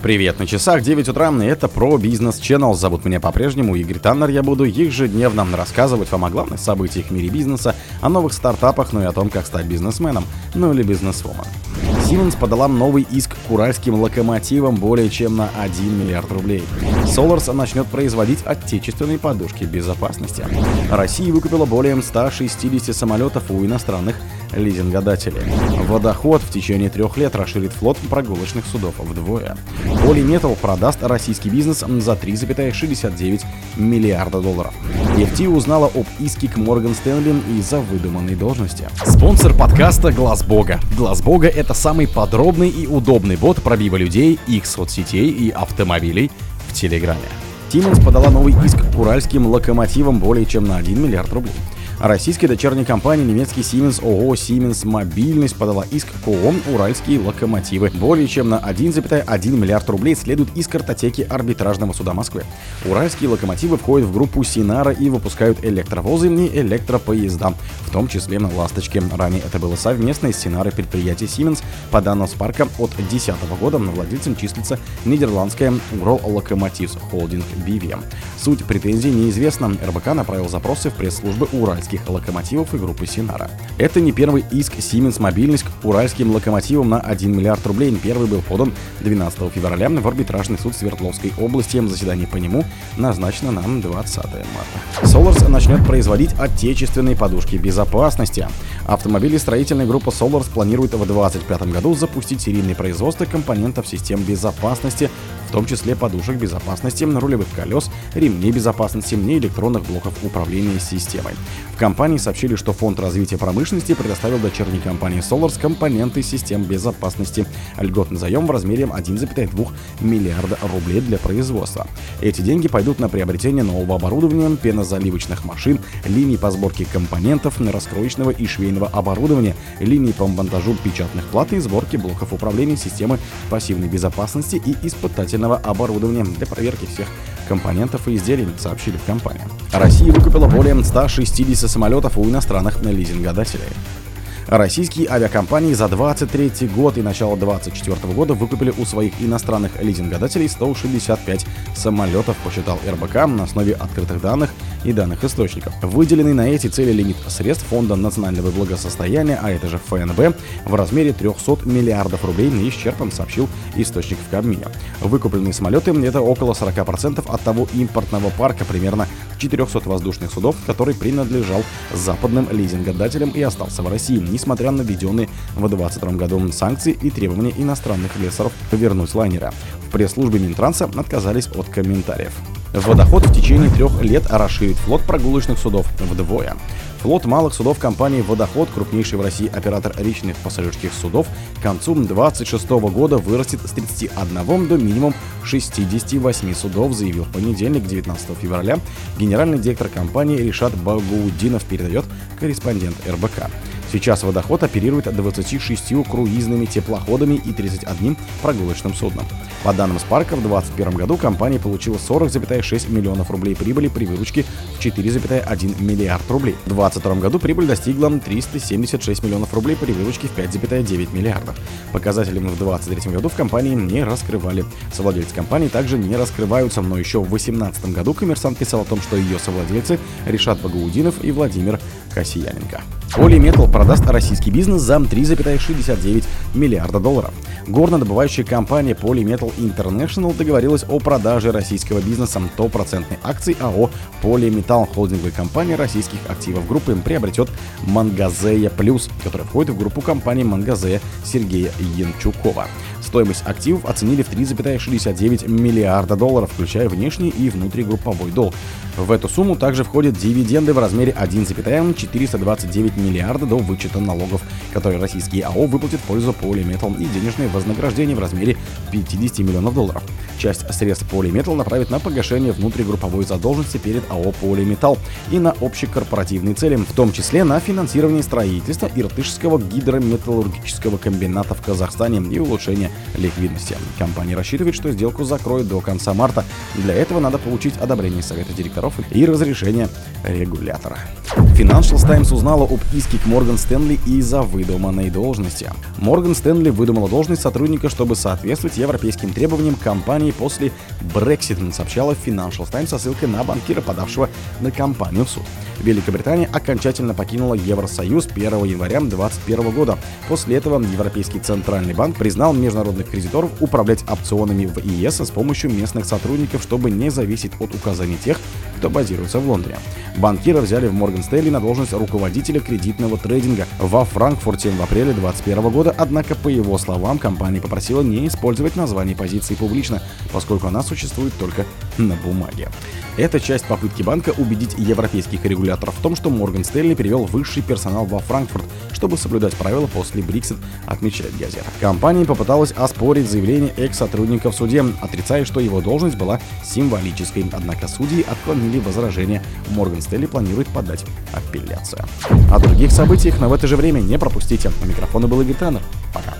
Привет, на часах 9 утра, и это про бизнес Channel. Зовут меня по-прежнему Игорь Таннер. Я буду ежедневно рассказывать вам о главных событиях в мире бизнеса, о новых стартапах, ну и о том, как стать бизнесменом, ну или бизнесвумен. Siemens подала новый иск к уральским локомотивам более чем на 1 миллиард рублей. Solars начнет производить отечественные подушки безопасности. Россия выкупила более 160 самолетов у иностранных лизингодателей. Водоход в течение трех лет расширит флот прогулочных судов вдвое. Полиметал продаст российский бизнес за 3,69 миллиарда долларов. FT узнала об иске к Морган Стэнли из-за выдуманной должности. Спонсор подкаста Глаз Бога. Глаз Бога это самый подробный и удобный бот пробива людей, их соцсетей и автомобилей в Телеграме. Siemens подала новый иск к уральским локомотивам более чем на 1 миллиард рублей. Российская дочерняя компания немецкий Siemens ООО Siemens Мобильность подала иск к ООО «Уральские локомотивы». Более чем на 1,1 миллиард рублей следует из картотеки арбитражного суда Москвы. Уральские локомотивы входят в группу Синара и выпускают электровозы и электропоезда, в том числе на «Ласточке». Ранее это было совместное с Синарой предприятие Siemens. По данным Спарка, от 2010 года владельцем числится нидерландская Урал Локомотивс Холдинг BV. Суть претензий неизвестна. РБК направил запросы в пресс-службы Уральских уральских локомотивов и группы Синара. Это не первый иск Siemens Мобильность к уральским локомотивам на 1 миллиард рублей. Первый был подан 12 февраля в арбитражный суд Свердловской области. Заседание по нему назначено на 20 марта. Solars начнет производить отечественные подушки безопасности. Автомобилестроительная группа Solars планирует в 2025 году запустить серийное производство компонентов систем безопасности в том числе подушек безопасности, рулевых колес, ремней безопасности и электронных блоков управления системой. В компании сообщили, что Фонд развития промышленности предоставил дочерней компании Solars компоненты систем безопасности. Льготный заем в размере 1,2 миллиарда рублей для производства. Эти деньги пойдут на приобретение нового оборудования, пенозаливочных машин, линий по сборке компонентов, раскроечного и швейного оборудования, линий по монтажу печатных плат и сборке блоков управления системы пассивной безопасности и испытательных дополнительного оборудования для проверки всех компонентов и изделий, сообщили в компании. Россия выкупила более 160 самолетов у иностранных лизингодателей. Российские авиакомпании за 23 год и начало 24 года выкупили у своих иностранных лизингодателей 165 самолетов, посчитал РБК на основе открытых данных и данных источников. Выделенный на эти цели лимит средств Фонда национального благосостояния, а это же ФНБ, в размере 300 миллиардов рублей исчерпан, сообщил источник в Кабмине. Выкупленные самолеты — это около 40% от того импортного парка, примерно 400 воздушных судов, который принадлежал западным лизингодателям и остался в России, несмотря на введенные в 2022 году санкции и требования иностранных инвесторов повернуть лайнера. В пресс-службе Минтранса отказались от комментариев. Водоход в течение трех лет расширит флот прогулочных судов вдвое. Флот малых судов компании «Водоход», крупнейший в России оператор речных пассажирских судов, к концу 2026 года вырастет с 31 до минимум 68 судов, заявил в понедельник, 19 февраля, генеральный директор компании Ришат Багуудинов передает корреспондент РБК. Сейчас водоход оперирует 26 круизными теплоходами и 31 прогулочным судном. По данным Спарка, в 2021 году компания получила 40,6 миллионов рублей прибыли при выручке в 4,1 миллиард рублей. В 2022 году прибыль достигла 376 миллионов рублей при выручке в 5,9 миллиардов. Показатели в 2023 году в компании не раскрывали. Совладельцы компании также не раскрываются, но еще в 2018 году коммерсант писал о том, что ее совладельцы Решат Багаудинов и Владимир Касьяненко. Polymetal продаст российский бизнес за 3,69 миллиарда долларов. Горнодобывающая компания Polymetal International договорилась о продаже российского бизнеса. 100% акций АО Polymetal холдинговой компании российских активов группы приобретет Мангазея Плюс, которая входит в группу компании Мангазея Сергея Янчукова. Стоимость активов оценили в 3,69 миллиарда долларов, включая внешний и внутригрупповой долг. В эту сумму также входят дивиденды в размере 1,429 миллиарда до вычета налогов, которые российские АО выплатят в пользу Polymetal и денежные вознаграждения в размере 50 миллионов долларов. Часть средств Polymetal направит на погашение внутригрупповой задолженности перед АО Polymetal и на общекорпоративные цели, в том числе на финансирование строительства Иртышского гидрометаллургического комбината в Казахстане и улучшение ликвидности. Компания рассчитывает, что сделку закроют до конца марта. Для этого надо получить одобрение совета директоров и разрешение регулятора. Financial Times узнала об иске к Морган Стэнли из-за выдуманной должности. Морган Стэнли выдумала должность сотрудника, чтобы соответствовать европейским требованиям компании после Brexit, сообщала Financial Times со ссылкой на банкира, подавшего на компанию в суд. Великобритания окончательно покинула Евросоюз 1 января 2021 года. После этого Европейский центральный банк признал международных кредиторов управлять опционами в ЕС с помощью местных сотрудников, чтобы не зависеть от указаний тех, кто базируется в Лондоне. Банкира взяли в Морган Стейли на должность руководителя кредитного трейдинга во Франкфурте в апреле 2021 года, однако, по его словам, компания попросила не использовать название позиции публично, поскольку она существует только на бумаге. Это часть попытки банка убедить европейских регуляторов в том, что Морган Стэнли перевел высший персонал во Франкфурт, чтобы соблюдать правила после Брексит, отмечает газета. Компания попыталась оспорить заявление экс-сотрудника в суде, отрицая, что его должность была символической, однако судьи отклонили возражение. Морган Стэнли планирует подать апелляцию. О других событиях, но в это же время не пропустите. У микрофона был Игорь. Пока.